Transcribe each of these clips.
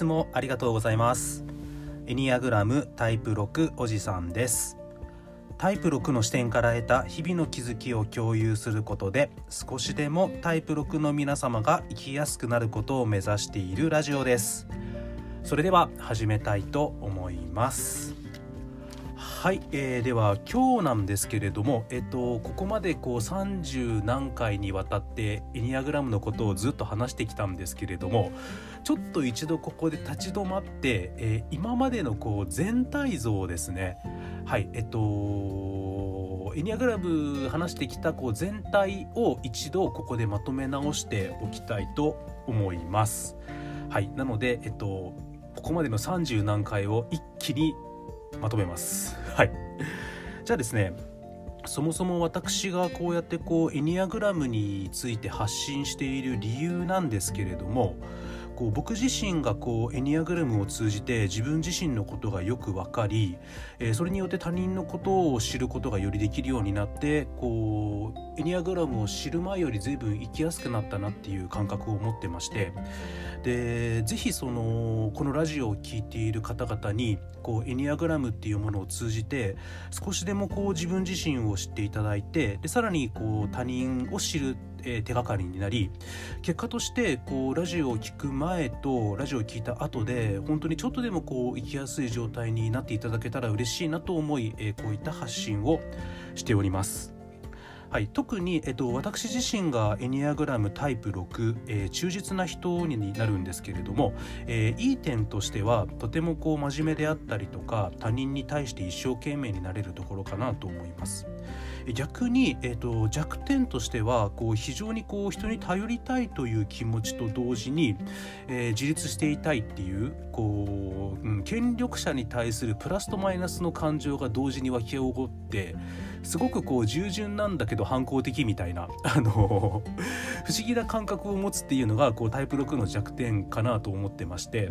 つもありがとうございます。エニアグラムタイプ6おじさんです。タイプ6の視点から得た日々の気づきを共有することで少しでもタイプ6の皆様が生きやすくなることを目指しているラジオです。それでは始めたいと思います。はい、えー、では今日なんですけれども、えっと、ここまでこう30何回にわたってエニアグラムのことをずっと話してきたんですけれどもちょっと一度ここで立ち止まって、えー、今までのこう全体像ですねはいえっとエニアグラム話してきたこう全体を一度ここでまとめ直しておきたいと思います。はい、なので、えっと、ここまでの30何回を一気にまとめます。はい、じゃあですねそもそも私がこうやってこうエニアグラムについて発信している理由なんですけれどもこう僕自身がこうエニアグラムを通じて自分自身のことがよく分かり、えー、それによって他人のことを知ることがよりできるようになってこうエニアグラムを知る前より随分生きやすくなったなっていう感覚を持ってましてでぜひそのこのラジオを聴いている方々にこうエニアグラムっていうものを通じて少しでもこう自分自身を知っていただいてでさらにこう他人を知るえ、手がかりになり結果としてこうラジオを聴く前とラジオを聴いた後で本当にちょっとでもこう生きやすい状態になっていただけたら嬉しいなと思い、え、こういった発信をしております。はい、特に、えっと、私自身がエニアグラムタイプ6、えー、忠実な人になるんですけれども、えー、いい点としてはとてもこう真面目であったりとか他人に対して一生懸命になれるところかなと思います。逆に、えーと、弱点としてはこう非常にこう人に頼りたいという気持ちと同時に、えー、自立していたいっていうこう、うん、権力者に対するプラスとマイナスの感情が同時に湧き起こってすごくこう従順なんだけど反抗的みたいな 不思議な感覚を持つっていうのがこうタイプ6の弱点かなと思ってまして。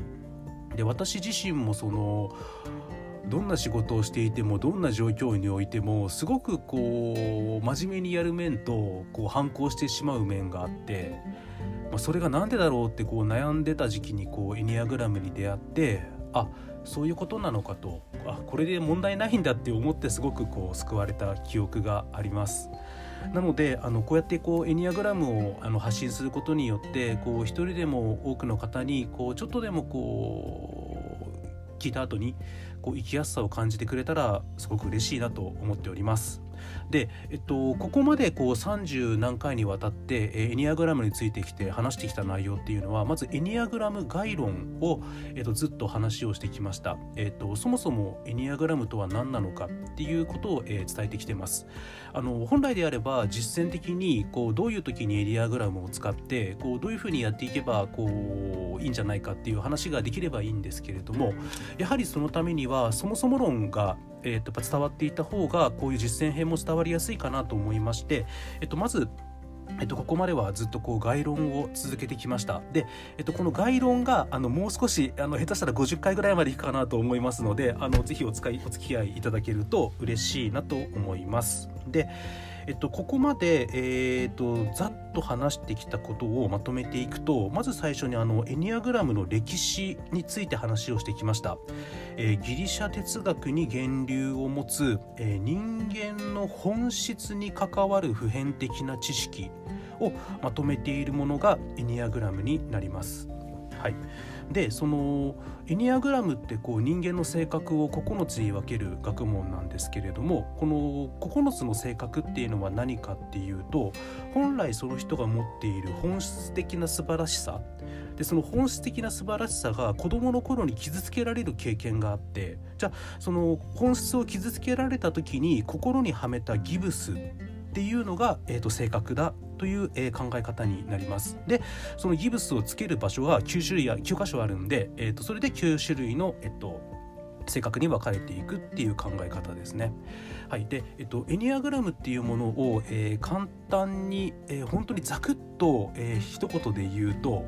で私自身もそのどんな仕事をしていてもどんな状況においてもすごくこう真面目にやる面とこう反抗してしまう面があって、まあ、それが何でだろうってこう悩んでた時期にこうエニアグラムに出会ってあそういうことなのかとあこれで問題ないんだって思ってすごくこう救われた記憶があります。なのであのこうやってこうエニアグラムをあの発信することによってこう一人でも多くの方にこうちょっとでもこう聞いた後にこう生きやすさを感じてくれたらすごく嬉しいなと思っております。で、えっと、ここまでこう30何回にわたってエニアグラムについてきて話してきた内容っていうのはまずエニアグラム概論を、えっと、ずっと話をしてきました、えっと、そもそもエニアグラムとは何なのかっていうことを、えー、伝えてきてます。あの本来であれば実践的にこうどういう時にエニアグラムを使ってこうどういうふうにやっていけばこういいんじゃないかっていう話ができればいいんですけれどもやはりそのためにはそもそも論がえーと、伝わっていた方がこういう実践編も伝わりやすいかなと思いまして、えーと、まずえっと、ここまではずっとこう概論を続けてきました。で、えっと、この概論があのもう少しあの下手したら50回ぐらいまでいくかなと思いますのであのぜひお使いお付き合いいただけると嬉しいなと思います。で、えっと、ここまで、えー、っとざっと話してきたことをまとめていくとまず最初にあのエニアグラムの歴史について話をしてきました、えー、ギリシャ哲学に源流を持つ、えー、人間の本質に関わる普遍的な知識をまとめているものがエニアグラムになります。はいでそのエニアグラムってこう人間の性格を9つに分ける学問なんですけれどもこの9つの性格っていうのは何かっていうと本来その人が持っている本質的な素晴らしさ。でその本質的な素晴らしさが子どもの頃に傷つけられる経験があってじゃあその本質を傷つけられた時に心にはめたギブスっていうのが、えーと、正確だという、えー、考え方になります。でそのギブスをつける場所は9種類や9箇所あるんで、えーと、それで9種類の、えっと、正確に分かれていくっていう考え方ですね。はい、で、えっと、エニアグラムっていうものを、えー、簡単に、えー、本当にざくっと、えー、一言で言うと、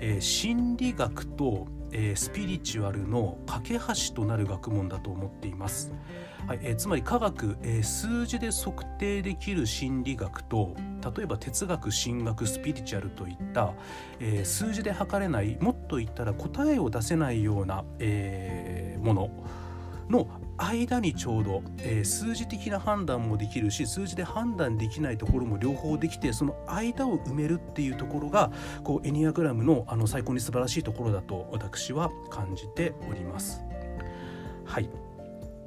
えー、心理学と、えー、スピリチュアルの架け橋となる学問だと思っています。はいえー、つまり科学、えー、数字で測定できる心理学と例えば哲学神学スピリチュアルといった、えー、数字で測れないもっと言ったら答えを出せないような、えー、ものの間にちょうど、えー、数字的な判断もできるし数字で判断できないところも両方できてその間を埋めるっていうところがこうエニアグラムのあの最高に素晴らしいところだと私は感じております。はい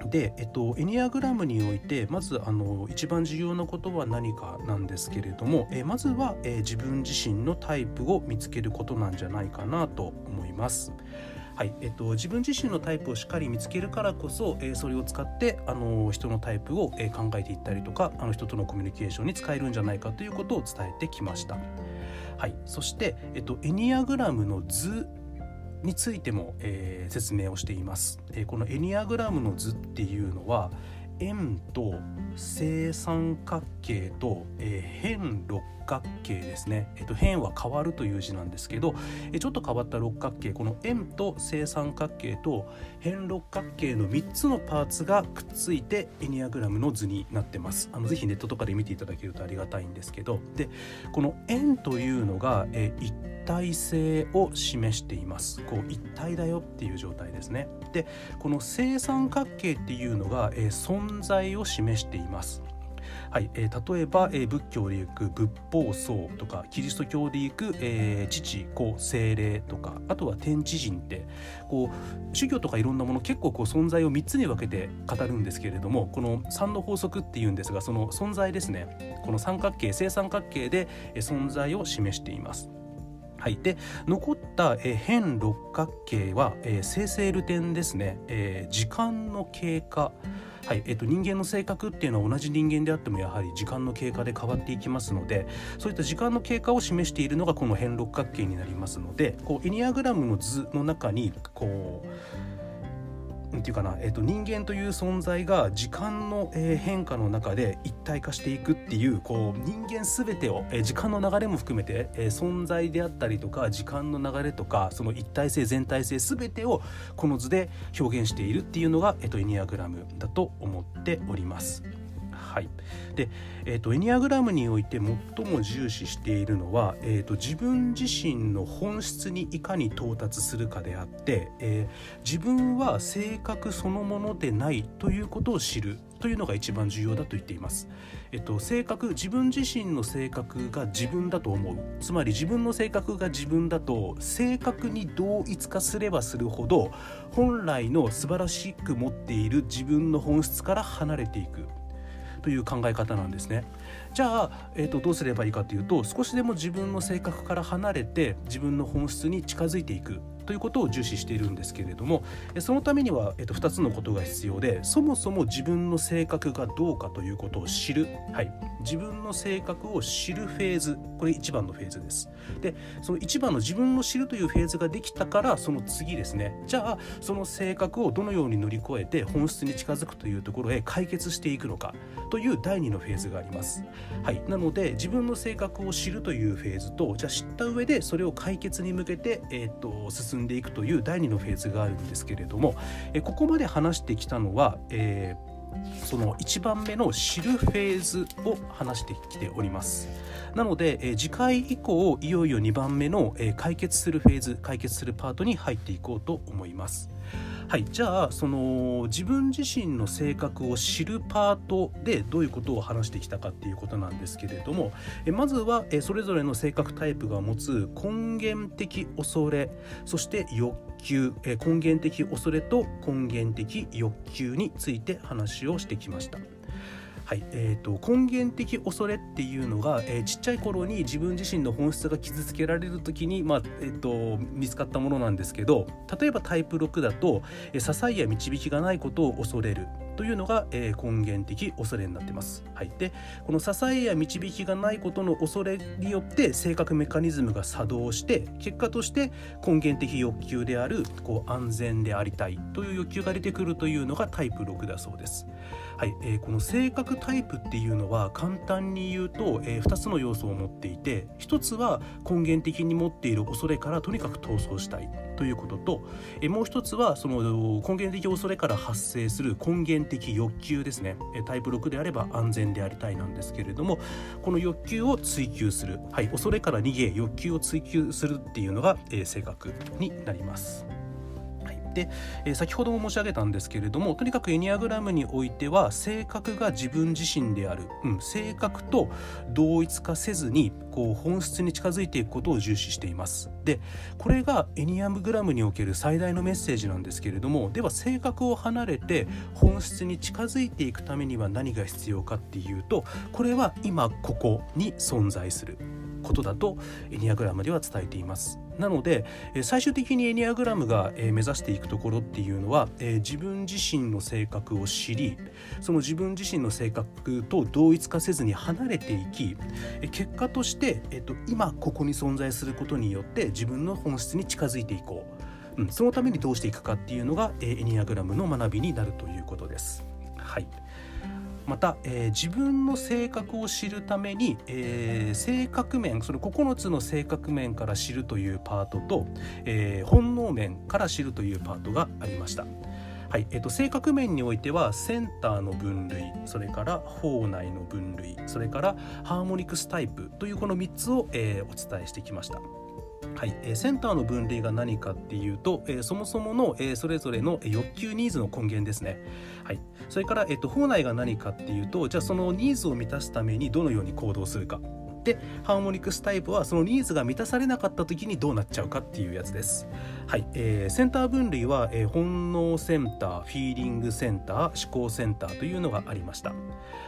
で、えっと、エニアグラムにおいてまずあの一番重要なことは何かなんですけれども、えまずは、え自分自身のタイプを見つけることなんじゃないかなと思います。はいえっと、自分自身のタイプをしっかり見つけるからこそ、えー、それを使ってあの人のタイプを、えー、考えていったりとかあの人とのコミュニケーションに使えるんじゃないかということを伝えてきました。はい、そして、えっと、エニアグラムの図についても、えー、説明をしています、えー、このエニアグラムの図っていうのは円と正三角形と、えー、辺六角形ですね、えっと、辺は変わるという字なんですけど、えちょっと変わった六角形この円と正三角形と辺六角形の3つのパーツがくっついてエニアグラムの図になってます。あのぜひネットとかで見ていただけるとありがたいんですけどでこの円というのが、え一体性を示しています。こう一体だよっていう状態ですね。でこの正三角形っていうのが、え存在を示しています。はいえー、例えば、えー、仏教でいく仏法僧とかキリスト教でいく、えー、父子精霊とかあとは天地人ってこう宗教とかいろんなもの結構こう存在を3つに分けて語るんですけれどもこの3の法則っていうんですがその存在ですねこの三角形正三角形で存在を示しています。はい、で残った、え辺六角形は、え、生成ル点ですね、えー、時間の経過。はいえっと、人間の性格っていうのは同じ人間であってもやはり時間の経過で変わっていきますのでそういった時間の経過を示しているのがこの辺六角形になりますのでこうエニアグラムの図の中にこうなんていうかな、えーと、人間という存在が時間の、えー、変化の中で一体化していくっていうこう人間全てを、えー、時間の流れも含めて、えー、存在であったりとか時間の流れとかその一体性全体性全てをこの図で表現しているっていうのが、えーと、エニアグラムだと思っております。はい、で、えーと、エニアグラムにおいて最も重視しているのは、えーと、自分自身の本質にいかに到達するかであって、えー、自分は性格そのものでないということを知る。というのが一番重要だと言っています。えっと、性格自分自身の性格が自分だと思う。つまり自分の性格が自分だと正確に同一化すればするほど本来の素晴らしく持っている自分の本質から離れていく。という考え方なんですね。じゃあ、えーと、どうすればいいかというと少しでも自分の性格から離れて自分の本質に近づいていくということを重視しているんですけれどもそのためには、えーと、2つのことが必要でそもそも自分の性格がどうかということを知る、はい、自分の性格を知るフェーズ。これ1番のフェーズです。でその1番の自分の知るというフェーズができたからその次ですね。じゃあその性格をどのように乗り越えて本質に近づくというところへ解決していくのか。という第2のフェーズがあります、はい、なので自分の性格を知るというフェーズとじゃあ知った上でそれを解決に向けて、えーと、進んでいくという第2のフェーズがあるんですけれども、えここまで話してきたのは、えーその1番目の知るフェーズを話してきております。なので、え次回以降いよいよ2番目の、え解決するフェーズ解決するパートに入っていこうと思います。はいじゃあその自分自身の性格を知るパートでどういうことを話してきたかっていうことなんですけれどもえまずはえそれぞれの性格タイプが持つ根源的恐れそして欲求え根源的恐れと根源的欲求について話をしてきました。はいえーと、根源的恐れっていうのが、えー、ちっちゃい頃に自分自身の本質が傷つけられる時に、まあえーと、見つかったものなんですけど例えばタイプ6だと、えー、支えや導きがないことを恐れる。というのが、えー、根源的恐れになってます。はい、でこの支えや導きがないことの恐れによって性格メカニズムが作動して結果として根源的欲求であるこう安全でありたいという欲求が出てくるというのがタイプ6だそうです。はい、えー、この性格タイプっていうのは簡単に言うと、えー、2つの要素を持っていて1つは根源的に持っている恐れからとにかく逃走したいということとえもう一つはその根源的恐れから発生する根源的欲求ですねタイプ6であれば安全でありたいなんですけれどもこの欲求を追求する、はい、恐れから逃げ欲求を追求するっていうのが、え性格になります。で、え、先ほども申し上げたんですけれどもとにかくエニアグラムにおいては性格が自分自身である、うん、性格と同一化せずにこう本質に近づいていくことを重視しています。でこれがエニアグラムにおける最大のメッセージなんですけれどもでは性格を離れて本質に近づいていくためには何が必要かっていうとこれは今ここに存在する。ことだとエニアグラムでは伝えています。なので最終的にエニアグラムが目指していくところっていうのは自分自身の性格を知りその自分自身の性格と同一化せずに離れていき結果として、えっと、今ここに存在することによって自分の本質に近づいていこう、うん、そのためにどうしていくかっていうのがエニアグラムの学びになるということです。はい。また、えー、自分の性格を知るために、えー、性格面その9つの性格面から知るというパートと、えー、本能面から知るというパートがありました。はいえーと、性格面においてはセンターの分類それから法内の分類それからハーモニクスタイプというこの3つを、えー、お伝えしてきました。はい、えー、センターの分類が何かっていうと、えー、そもそもの、えー、それぞれの欲求ニーズの根源ですね。はい、それから、えーと、法内が何かっていうとじゃあそのニーズを満たすためにどのように行動するか。でハーモニクスタイプはそのニーズが満たされなかった時にどうなっちゃうかっていうやつです。はい、えー、センター分類は、えー、本能センターフィーリングセンター思考センターというのがありました。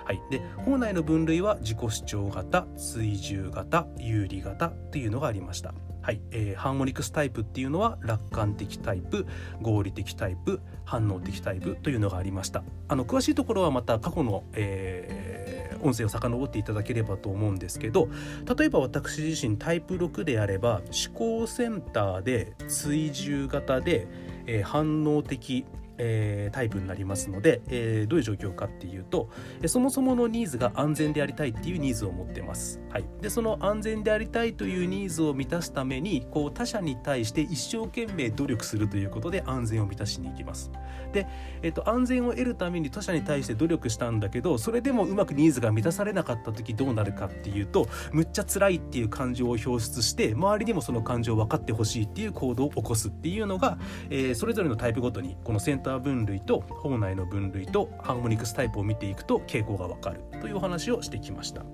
はい、で法内の分類は自己主張型追従型有利型っていうのがありました。はいえー、ハーモニクスタイプっていうのは楽観的タイプ合理的タイプ反応的タイプというのがありましたあの詳しいところはまた過去の、えー、音声を遡っていただければと思うんですけど例えば私自身タイプ6であれば思考センターで追従型で、えー、反応的えー、タイプになりますので、えー、どういう状況かっていうと、えそもそものニーズが安全でありたいっていうニーズを持ってます。はい、でその安全でありたいというニーズを満たすためにこう他者に対して一生懸命努力するということで安全を満たしに行きます。で、えーと、安全を得るために他者に対して努力したんだけどそれでもうまくニーズが満たされなかった時どうなるかっていうとむっちゃ辛いっていう感情を表出して周りにもその感情を分かってほしいっていう行動を起こすっていうのが、えー、それぞれのタイプごとにこのセンター分類と法内の分類とハーモニクスタイプを見ていくと傾向がわかるというお話をしてきました。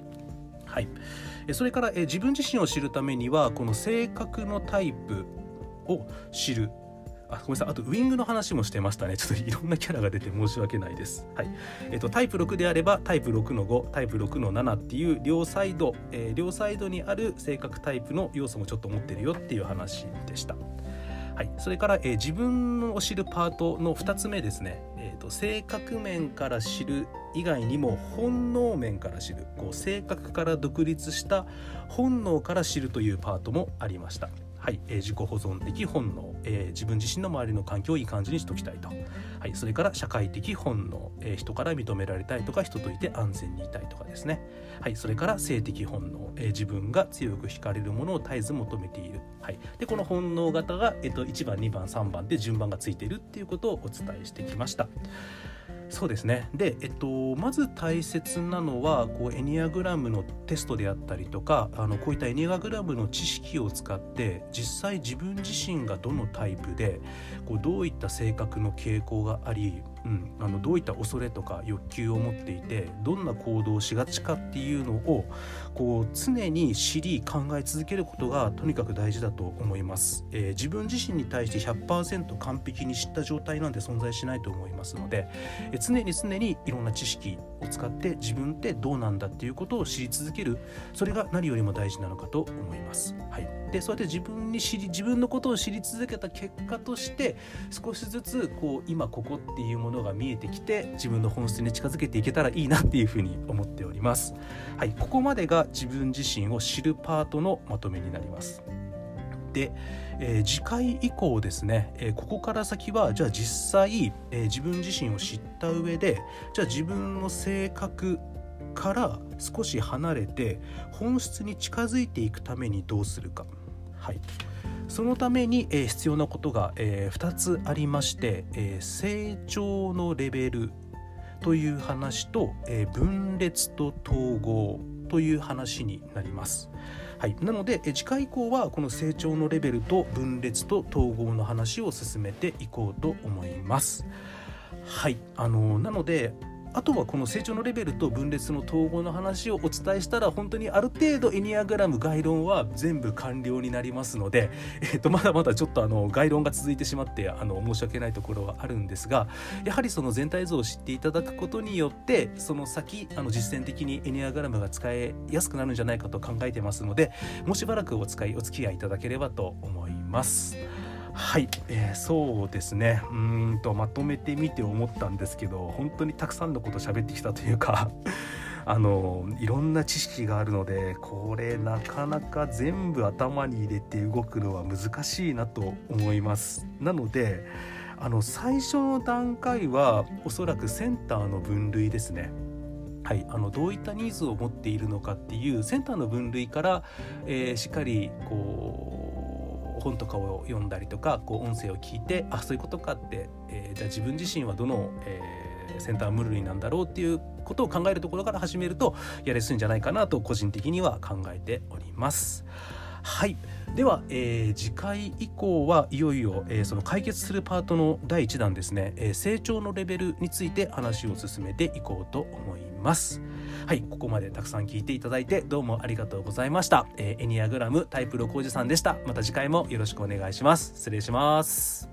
はい、それから自分自身を知るためにはこの性格のタイプを知る。あごめんなさい。あとウイングの話もしてましたね。ちょっといろんなキャラが出て申し訳ないです。はい。えっ、とタイプ6であればタイプ6の5タイプ6の7っていう両サイド、えー、両サイドにある性格タイプの要素もちょっと持ってるよっていう話でした。はい、それから、えー、自分を知るパートの2つ目ですね、えーと、性格面から知る以外にも本能面から知る。こう性格から独立した本能から知るというパートもありました。はい、えー、自己保存的本能、えー、自分自身の周りの環境をいい感じにしておきたいと、はい、それから社会的本能、えー、人から認められたいとか人といて安全にいたいとかですね、はい、それから性的本能、えー、自分が強く惹かれるものを絶えず求めている、はい、でこの本能型が、えーと、1番2番3番で順番がついているっていうことをお伝えしてきました。そうですね。で、えっと、まず大切なのはこうエニアグラムのテストであったりとかあのこういったエニアグラムの知識を使って実際自分自身がどのタイプでこうどういった性格の傾向がありうん、あのどういった恐れとか欲求を持っていてどんな行動をしがちかっていうのをこう常に知り考え続けることがとにかく大事だと思います、えー、自分自身に対して100%完璧に知った状態なんて存在しないと思いますので、えー、常に常にいろんな知識を使って自分ってどうなんだっていうことを知り続けるそれが何よりも大事なのかと思います、はい、でそうやって自分に知り自分のことを知り続けた結果として少しずつこう今ここっていうもののが見えてきて自分の本質に近づけていけたらいいなっていうふうに思っております。はい、ここまでが自分自身を知るパートのまとめになります。で、えー、次回以降ですね、えー、ここから先はじゃあ実際、えー、自分自身を知った上でじゃあ自分の性格から少し離れて本質に近づいていくためにどうするか。はいそのために、えー、必要なことが、えー、2つありまして、えー、成長のレベルという話と、え、分裂と統合という話になります。はい、なので次回以降はこの成長のレベルと分裂と統合の話を進めていこうと思います。はいあのなのであとはこの成長のレベルと分裂の統合の話をお伝えしたら本当にある程度エニアグラム概論は全部完了になりますので、えー、とまだまだちょっとあの概論が続いてしまってあの申し訳ないところはあるんですがやはりその全体像を知っていただくことによってその先あの実践的にエニアグラムが使いやすくなるんじゃないかと考えてますのでもうしばらくお使いお付き合いいただければと思います。はい、えー、そうですね。うんとまとめてみて思ったんですけど本当にたくさんのこと喋ってきたというか あのいろんな知識があるのでこれなかなか全部頭に入れて動くのは難しいなと思います。なのであの最初の段階はおそらくセンターの分類ですね。はい、あのどういったニーズを持っているのかっていうセンターの分類から、えー、しっかりこう本とかを読んだりとかこう音声を聞いてあそういうことかって、えー、じゃあ自分自身はどの、えー、センター分類なんだろうっていうことを考えるところから始めるとやりやすいんじゃないかなと個人的には考えております。はいでは、えー、次回以降はいよいよ、えー、その解決するパートの第1弾ですね、えー、成長のレベルについて話を進めていこうと思います。はいここまでたくさん聞いていただいてどうもありがとうございました、えー、エニアグラムタイプ6おじさんでした。また次回もよろしくお願いします。失礼します。